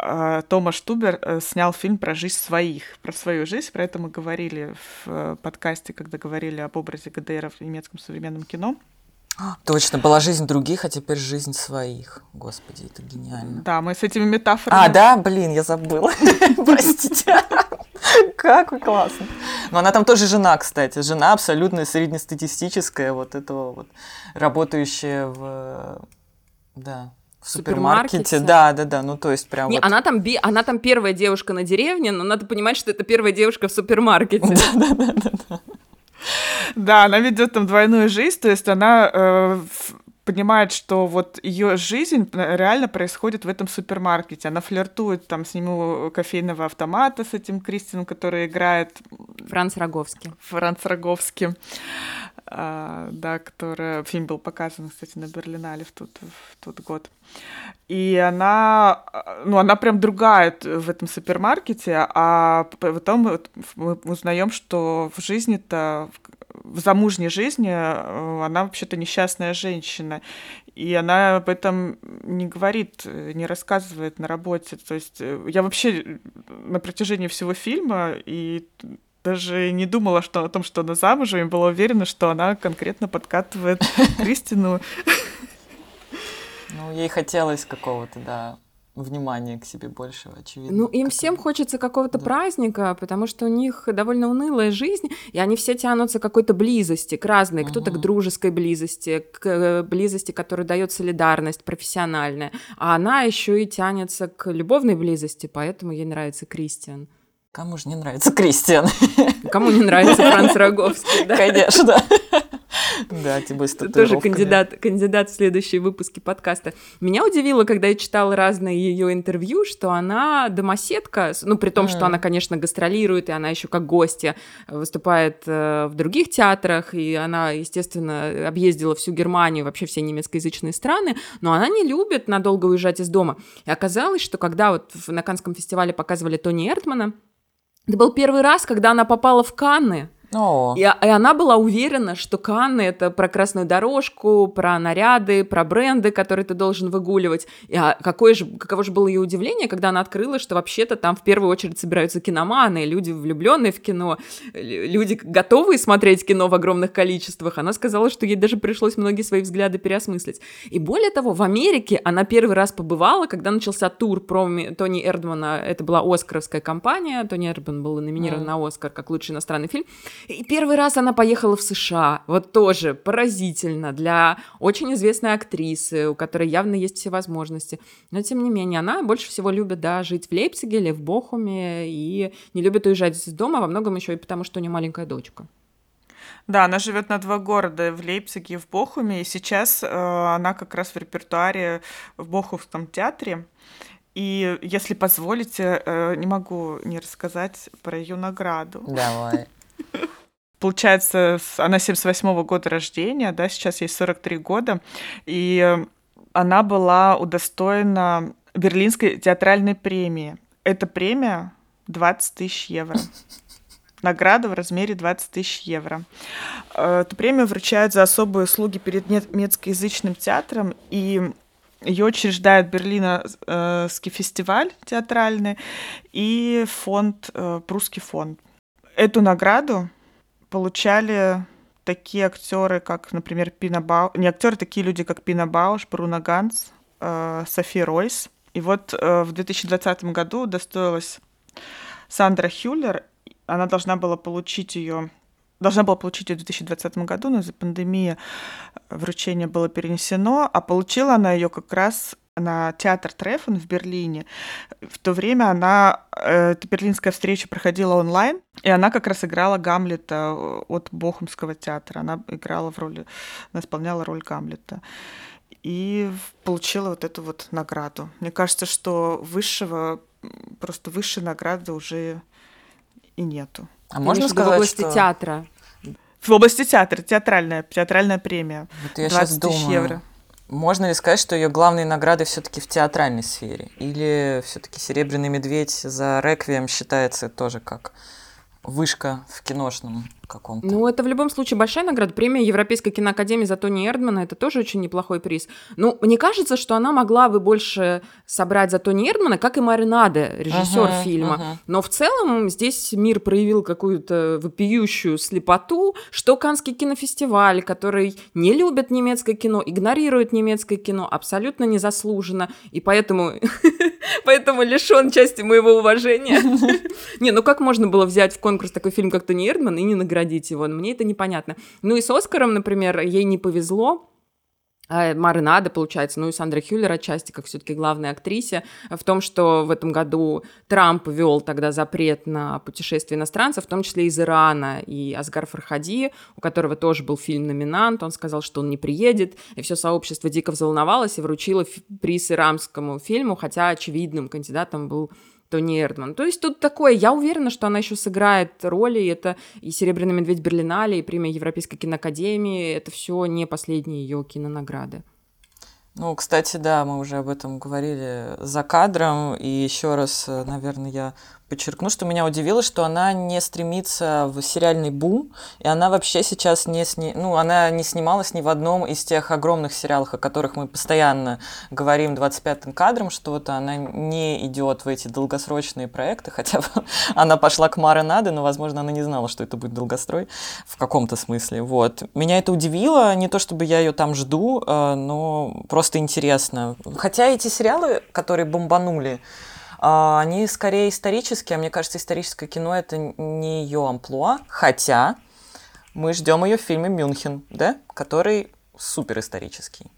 э, Тома Штубер э, снял фильм про жизнь своих, про свою жизнь. Про это мы говорили в э, подкасте, когда говорили об образе ГДР в немецком современном кино. Точно, была жизнь других, а теперь жизнь своих. Господи, это гениально. Да, мы с этими метафорами... А, да? Блин, я забыла. Простите. Как вы классно. Но она там тоже жена, кстати. Жена абсолютно среднестатистическая, вот этого вот, работающая в... Да, в супермаркете. супермаркете. Да, да, да. Ну, то есть прям. Не, вот... она там би... она там первая девушка на деревне, но надо понимать, что это первая девушка в супермаркете. Да, да, да, да. Да, она ведет там двойную жизнь, то есть она э, понимает, что вот ее жизнь реально происходит в этом супермаркете. Она флиртует там с ним кофейного автомата, с этим Кристином, который играет... Франц Роговский. Франц Роговский. А, да, который фильм был показан, кстати, на Берлинале в тот, в тот год. И она, ну, она прям другая в этом супермаркете, а потом мы узнаем, что в жизни-то, в замужней жизни э, она вообще-то несчастная женщина. И она об этом не говорит, не рассказывает на работе. То есть э, я вообще на протяжении всего фильма и даже не думала что, о том, что она замужем, и была уверена, что она конкретно подкатывает Кристину. Ну, ей хотелось какого-то, да, внимания к себе больше, очевидно. Ну, им всем хочется какого-то да. праздника, потому что у них довольно унылая жизнь, и они все тянутся к какой-то близости, к разной. Угу. Кто-то к дружеской близости, к э, близости, которая дает солидарность профессиональная. А она еще и тянется к любовной близости, поэтому ей нравится Кристиан. Кому же не нравится Кристиан? Кому не нравится Франц Роговский, да? Конечно. Да, типа Тоже кандидат, кандидат в следующие выпуски подкаста. Меня удивило, когда я читала разные ее интервью, что она домоседка, ну, при том, что она, конечно, гастролирует, и она еще как гостья выступает э, в других театрах, и она, естественно, объездила всю Германию, вообще все немецкоязычные страны, но она не любит надолго уезжать из дома. И оказалось, что когда вот на Канском фестивале показывали Тони Эртмана, это был первый раз, когда она попала в Канны, о. И, и она была уверена, что Канны — это про красную дорожку, про наряды, про бренды, которые ты должен выгуливать. И, а какое же, каково же было ее удивление, когда она открыла, что вообще-то там в первую очередь собираются киноманы, люди, влюбленные в кино, люди, готовые смотреть кино в огромных количествах. Она сказала, что ей даже пришлось многие свои взгляды переосмыслить. И более того, в Америке она первый раз побывала, когда начался тур про Тони Эрдмана. Это была Оскаровская компания. Тони Эрдман был номинирован mm. на Оскар как лучший иностранный фильм. И первый раз она поехала в США. Вот тоже поразительно для очень известной актрисы, у которой явно есть все возможности. Но, тем не менее, она больше всего любит, да, жить в Лейпциге или в Бохуме и не любит уезжать из дома, во многом еще и потому, что у нее маленькая дочка. Да, она живет на два города, в Лейпциге и в Бохуме, и сейчас э, она как раз в репертуаре в Бохумском театре. И если позволите, э, не могу не рассказать про ее награду. Давай. Получается, она 78-го года рождения, да, сейчас ей 43 года, и она была удостоена Берлинской театральной премии. Эта премия 20 тысяч евро. Награда в размере 20 тысяч евро. Э, эту премию вручают за особые услуги перед немецкоязычным театром, и ее учреждает Берлинский фестиваль театральный и фонд, э, прусский фонд. Эту награду получали такие актеры, как, например, Пина Бауш, не актеры, такие люди, как Пина Бауш, Бруно Ганс, э, Софи Ройс. И вот э, в 2020 году удостоилась Сандра Хюллер. Она должна была получить ее должна была получить ее в 2020 году, но из-за пандемии вручение было перенесено, а получила она ее как раз на театр Трефон в Берлине. В то время она, э, эта берлинская встреча проходила онлайн, и она как раз играла Гамлета от Бохумского театра. Она играла в роли, она исполняла роль Гамлета. И получила вот эту вот награду. Мне кажется, что высшего, просто высшей награды уже и нету. А можно сказать, в области что... театра? В области театра, театральная, театральная премия. Вот я сейчас думаю, евро. Можно ли сказать, что ее главные награды все-таки в театральной сфере? Или все-таки Серебряный медведь за реквием считается тоже как вышка в киношном каком-то. Ну, это в любом случае большая награда. Премия Европейской киноакадемии за Тони Эрдмана – это тоже очень неплохой приз. Ну, мне кажется, что она могла бы больше собрать за Тони Эрдмана, как и Маринаде, режиссер uh-huh, фильма. Uh-huh. Но в целом здесь мир проявил какую-то вопиющую слепоту, что Канский кинофестиваль, который не любит немецкое кино, игнорирует немецкое кино абсолютно незаслуженно, и поэтому, поэтому лишен части моего уважения. Не, ну как можно было взять в конкурс такой фильм, как Тони Эрдман, и не наградить его. Мне это непонятно. Ну и с Оскаром, например, ей не повезло. А, Маринада, получается, ну и Сандра Хюллер отчасти, как все-таки главной актрисе, в том, что в этом году Трамп ввел тогда запрет на путешествия иностранцев, в том числе из Ирана, и Асгар Фархади, у которого тоже был фильм-номинант, он сказал, что он не приедет, и все сообщество дико взволновалось и вручило приз ирамскому фильму, хотя очевидным кандидатом был Тони Эрдман. То есть тут такое, я уверена, что она еще сыграет роли, это и «Серебряный медведь Берлинале», и премия Европейской киноакадемии, это все не последние ее кинонаграды. Ну, кстати, да, мы уже об этом говорили за кадром, и еще раз, э, наверное, я подчеркну, что меня удивило, что она не стремится в сериальный бум, и она вообще сейчас не сни... ну, она не снималась ни в одном из тех огромных сериалов, о которых мы постоянно говорим 25-м кадром, что вот она не идет в эти долгосрочные проекты, хотя она пошла к Маре Наде, но, возможно, она не знала, что это будет долгострой в каком-то смысле. Вот. Меня это удивило, не то чтобы я ее там жду, э, но просто интересно. Хотя эти сериалы, которые бомбанули, они скорее исторические, а мне кажется, историческое кино это не ее амплуа, хотя мы ждем ее в фильме «Мюнхен», да, который супер исторический.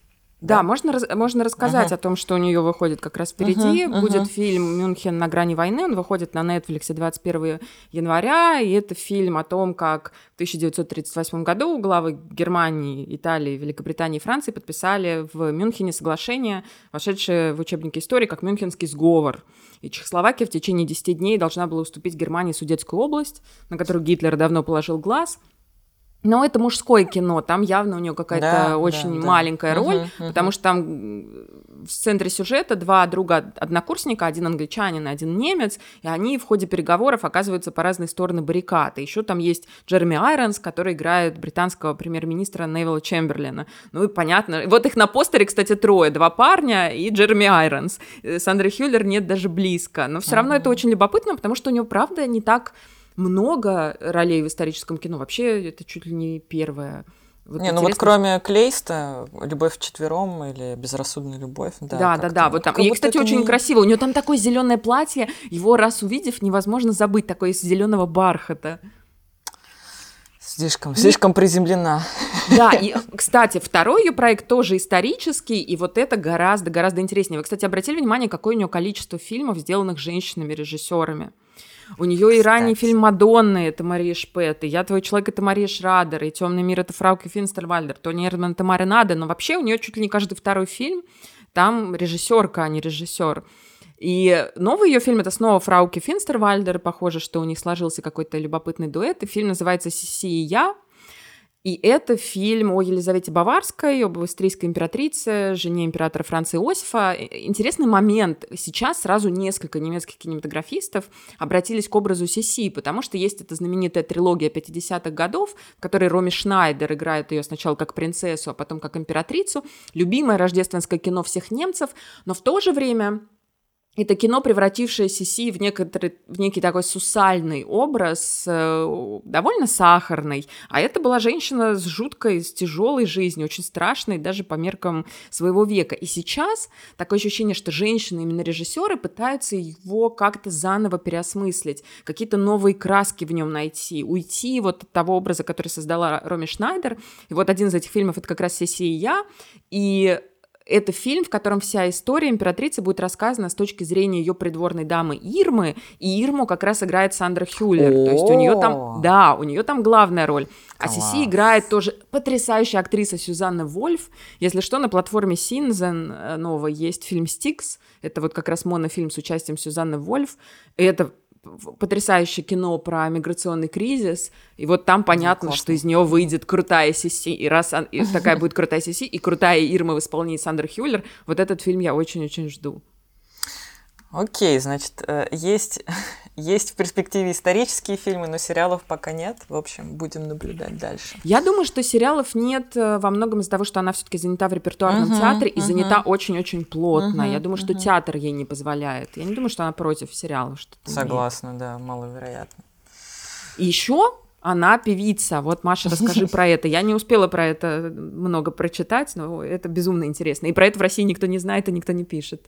Да, да? Можно, раз, можно рассказать uh-huh. о том, что у нее выходит как раз впереди. Uh-huh. Будет фильм «Мюнхен на грани войны», он выходит на Netflix 21 января, и это фильм о том, как в 1938 году главы Германии, Италии, Великобритании и Франции подписали в Мюнхене соглашение, вошедшее в учебники истории как Мюнхенский сговор. И Чехословакия в течение 10 дней должна была уступить Германии Судетскую область, на которую Гитлер давно положил глаз – но это мужское кино, там явно у нее какая-то да, очень да, маленькая да. роль, угу, потому что там в центре сюжета два друга однокурсника, один англичанин один немец, и они в ходе переговоров оказываются по разные стороны баррикады. Еще там есть Джереми Айронс, который играет британского премьер-министра Невилла Чемберлина. Ну и понятно. Вот их на постере, кстати, трое. Два парня и Джереми Айронс. Сандры Хюллер нет даже близко. Но все равно угу. это очень любопытно, потому что у нее, правда, не так много ролей в историческом кино. Вообще, это чуть ли не первая. Вот не, интересно, ну вот кроме Клейста, «Любовь вчетвером» или «Безрассудная любовь». Да, да, да, да, вот там. И, кстати, очень не... красиво. У нее там такое зеленое платье, его раз увидев, невозможно забыть, такое из зеленого бархата. Слишком, слишком приземлена. Да, и, кстати, второй ее проект тоже исторический, и вот это гораздо, гораздо интереснее. Вы, кстати, обратили внимание, какое у нее количество фильмов, сделанных женщинами-режиссерами? У нее и ранний фильм Мадонны это Мария Шпет, и Я твой человек это Мария Шрадер, и Темный мир это Фрауке Финстервальдер, Тони Эрдман это Маринада, но вообще у нее чуть ли не каждый второй фильм там режиссерка, а не режиссер. И новый ее фильм это снова Фрауке Финстервальдер, похоже, что у них сложился какой-то любопытный дуэт, и фильм называется «Сиси и я», и это фильм о Елизавете Баварской, об австрийской императрице, жене императора Франца Иосифа. Интересный момент. Сейчас сразу несколько немецких кинематографистов обратились к образу Сиси, потому что есть эта знаменитая трилогия 50-х годов, в которой Роми Шнайдер играет ее сначала как принцессу, а потом как императрицу. Любимое рождественское кино всех немцев, но в то же время это кино, превратившее Сиси в, некоторый, в некий такой сусальный образ, э, довольно сахарный. А это была женщина с жуткой, с тяжелой жизнью, очень страшной даже по меркам своего века. И сейчас такое ощущение, что женщины, именно режиссеры, пытаются его как-то заново переосмыслить, какие-то новые краски в нем найти, уйти вот от того образа, который создала Роми Шнайдер. И вот один из этих фильмов — это как раз «Сиси и я». И это фильм, в котором вся история императрицы будет рассказана с точки зрения ее придворной дамы Ирмы, и Ирму как раз играет Сандра Хюллер. То есть у нее там, да, у нее там главная роль. А Сиси играет тоже потрясающая актриса Сюзанна Вольф. Если что, на платформе Синзен э, нового есть фильм «Стикс». Это вот как раз монофильм с участием Сюзанны Вольф. И это потрясающее кино про миграционный кризис, и вот там понятно, что из нее выйдет крутая Сиси, и раз и такая будет крутая Сиси, и крутая Ирма в исполнении Сандра Хюллер, вот этот фильм я очень-очень жду. Окей, значит, э, есть, есть в перспективе исторические фильмы, но сериалов пока нет. В общем, будем наблюдать дальше. Я думаю, что сериалов нет э, во многом из-за того, что она все-таки занята в репертуарном uh-huh, театре и uh-huh. занята очень-очень плотно. Uh-huh, Я думаю, что uh-huh. театр ей не позволяет. Я не думаю, что она против сериалов. Что Согласна, имеет. да, маловероятно. И еще она певица. Вот, Маша, расскажи про это. Я не успела про это много прочитать, но это безумно интересно. И про это в России никто не знает и никто не пишет.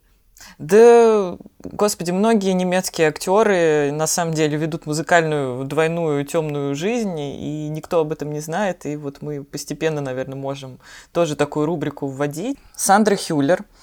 Да, господи, многие немецкие актеры на самом деле ведут музыкальную двойную темную жизнь, и никто об этом не знает, и вот мы постепенно, наверное, можем тоже такую рубрику вводить. Сандра Хюллер –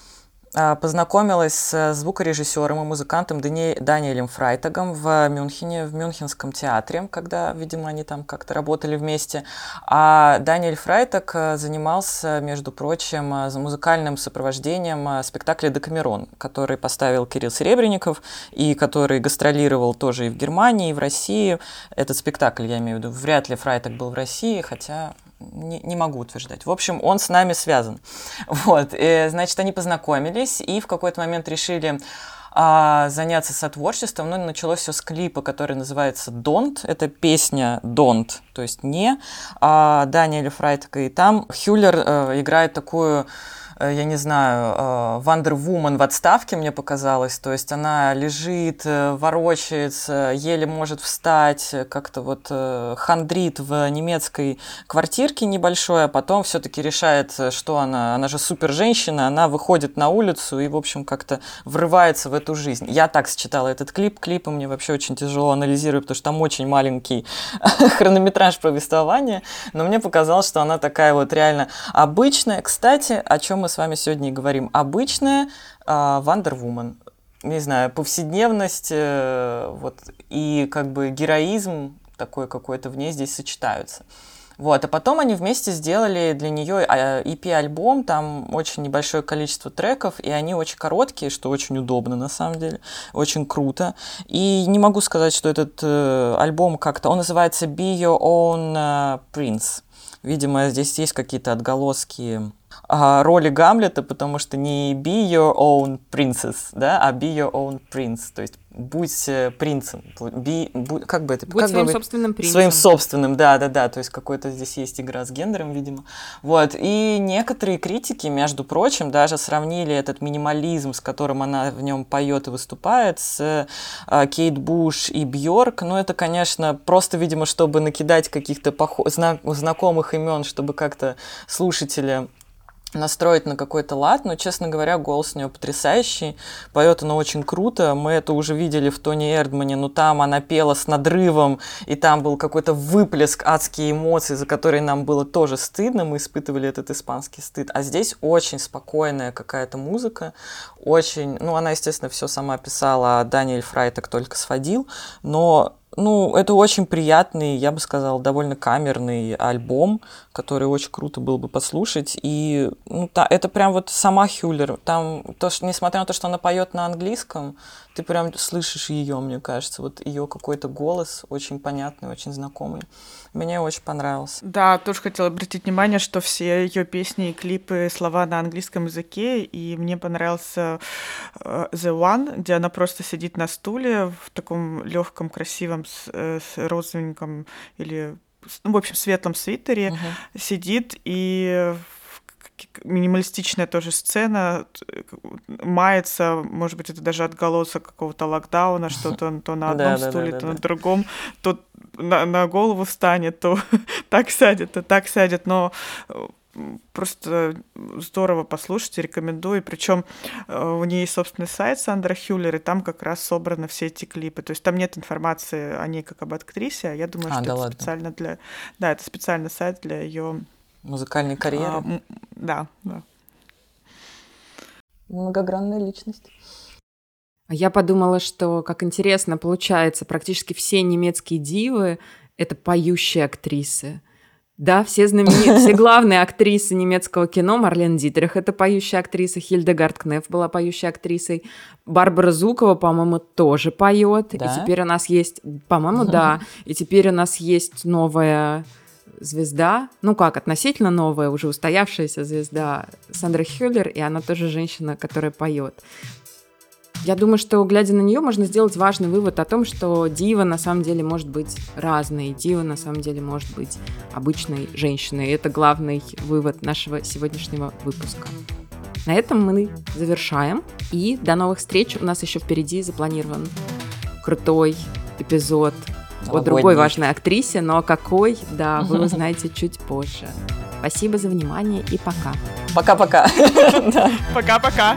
познакомилась с звукорежиссером и музыкантом Дани... Даниэлем Фрайтагом в Мюнхене, в Мюнхенском театре, когда, видимо, они там как-то работали вместе. А Даниэль Фрайтаг э, занимался, между прочим, э, музыкальным сопровождением э, спектакля «Декамерон», который поставил Кирилл Серебренников и который гастролировал тоже и в Германии, и в России. Этот спектакль, я имею в виду, вряд ли Фрайтаг был в России, хотя не, не могу утверждать. В общем, он с нами связан. Вот, и, значит, они познакомились и в какой-то момент решили а, заняться сотворчеством. Ну, началось все с клипа, который называется «Don't». Это песня «Don't», то есть «не». А, Даниэль Фрайтека. И там Хюллер э, играет такую Э, я не знаю, Вандер э, в отставке, мне показалось. То есть она лежит, э, ворочается, еле может встать, как-то вот хандрит в немецкой квартирке небольшой, а потом все-таки решает, что она, она же супер женщина, она выходит на улицу и, в общем, как-то врывается в эту жизнь. Я так считала этот клип. Клипы мне вообще очень тяжело анализировать, потому что там очень маленький хронометраж повествования, но мне показалось, что она такая вот реально обычная. Кстати, о чем мы с вами сегодня и говорим. Обычная Вандер uh, Вумен. Не знаю, повседневность э, вот, и как бы героизм такой какой-то в ней здесь сочетаются. Вот, а потом они вместе сделали для нее EP-альбом, там очень небольшое количество треков, и они очень короткие, что очень удобно на самом деле, очень круто. И не могу сказать, что этот э, альбом как-то, он называется Be Your Own uh, Prince. Видимо, здесь есть какие-то отголоски а, роли Гамлета, потому что не be your own princess, да, а be your own prince, то есть будь э, принцем, be, будь, как бы это, будь как своим бы, собственным принцем. Своим собственным, да, да, да, то есть какой-то здесь есть игра с гендером, видимо. Вот, и некоторые критики, между прочим, даже сравнили этот минимализм, с которым она в нем поет и выступает, с э, Кейт Буш и Бьорк, но это, конечно, просто, видимо, чтобы накидать каких-то пох... зна... знакомых имен, чтобы как-то слушателя настроить на какой-то лад, но, честно говоря, голос у нее потрясающий, поет она очень круто, мы это уже видели в Тони Эрдмане, но там она пела с надрывом, и там был какой-то выплеск адские эмоции, за которые нам было тоже стыдно, мы испытывали этот испанский стыд, а здесь очень спокойная какая-то музыка, очень, ну, она, естественно, все сама писала, а Даниэль Фрай так только сводил, но ну, это очень приятный, я бы сказал, довольно камерный альбом, который очень круто было бы послушать. И ну, та, это прям вот сама Хюллер. Там, то, что, несмотря на то, что она поет на английском, ты прям слышишь ее, мне кажется. Вот ее какой-то голос очень понятный, очень знакомый. Мне очень понравился. Да, тоже хотела обратить внимание, что все ее песни и клипы слова на английском языке, и мне понравился uh, The One, где она просто сидит на стуле в таком легком, красивом, с, э, с розовеньком или ну, в общем, светлом свитере, uh-huh. сидит и минималистичная тоже сцена, мается, может быть, это даже отголосок какого-то локдауна, что то, то на одном стуле, то на другом, то на, на голову встанет, то так сядет, то так сядет, но э, просто здорово послушать, рекомендую. Причем э, у нее есть собственный сайт Сандра Хюллер, и там как раз собраны все эти клипы. То есть там нет информации о ней как об актрисе, а я думаю, а, что да это ладно. специально для... Да, это специальный сайт для ее Музыкальной карьеры. А, да, да. Многогранная личность. А я подумала, что как интересно получается, практически все немецкие дивы — это поющие актрисы. Да, все знаменитые, все главные актрисы немецкого кино, Марлен Дитрих — это поющая актриса, Хильдегард Кнеф была поющей актрисой, Барбара Зукова, по-моему, тоже поет, да? и теперь у нас есть, по-моему, да, и теперь у нас есть новая звезда, ну как, относительно новая, уже устоявшаяся звезда Сандра Хюллер, и она тоже женщина, которая поет. Я думаю, что, глядя на нее, можно сделать важный вывод о том, что дива на самом деле может быть разной. Дива на самом деле может быть обычной женщиной. И это главный вывод нашего сегодняшнего выпуска. На этом мы завершаем. И до новых встреч. У нас еще впереди запланирован крутой эпизод о другой важной актрисе, но какой, да, вы узнаете чуть позже. Спасибо за внимание и пока. Пока-пока. Пока-пока.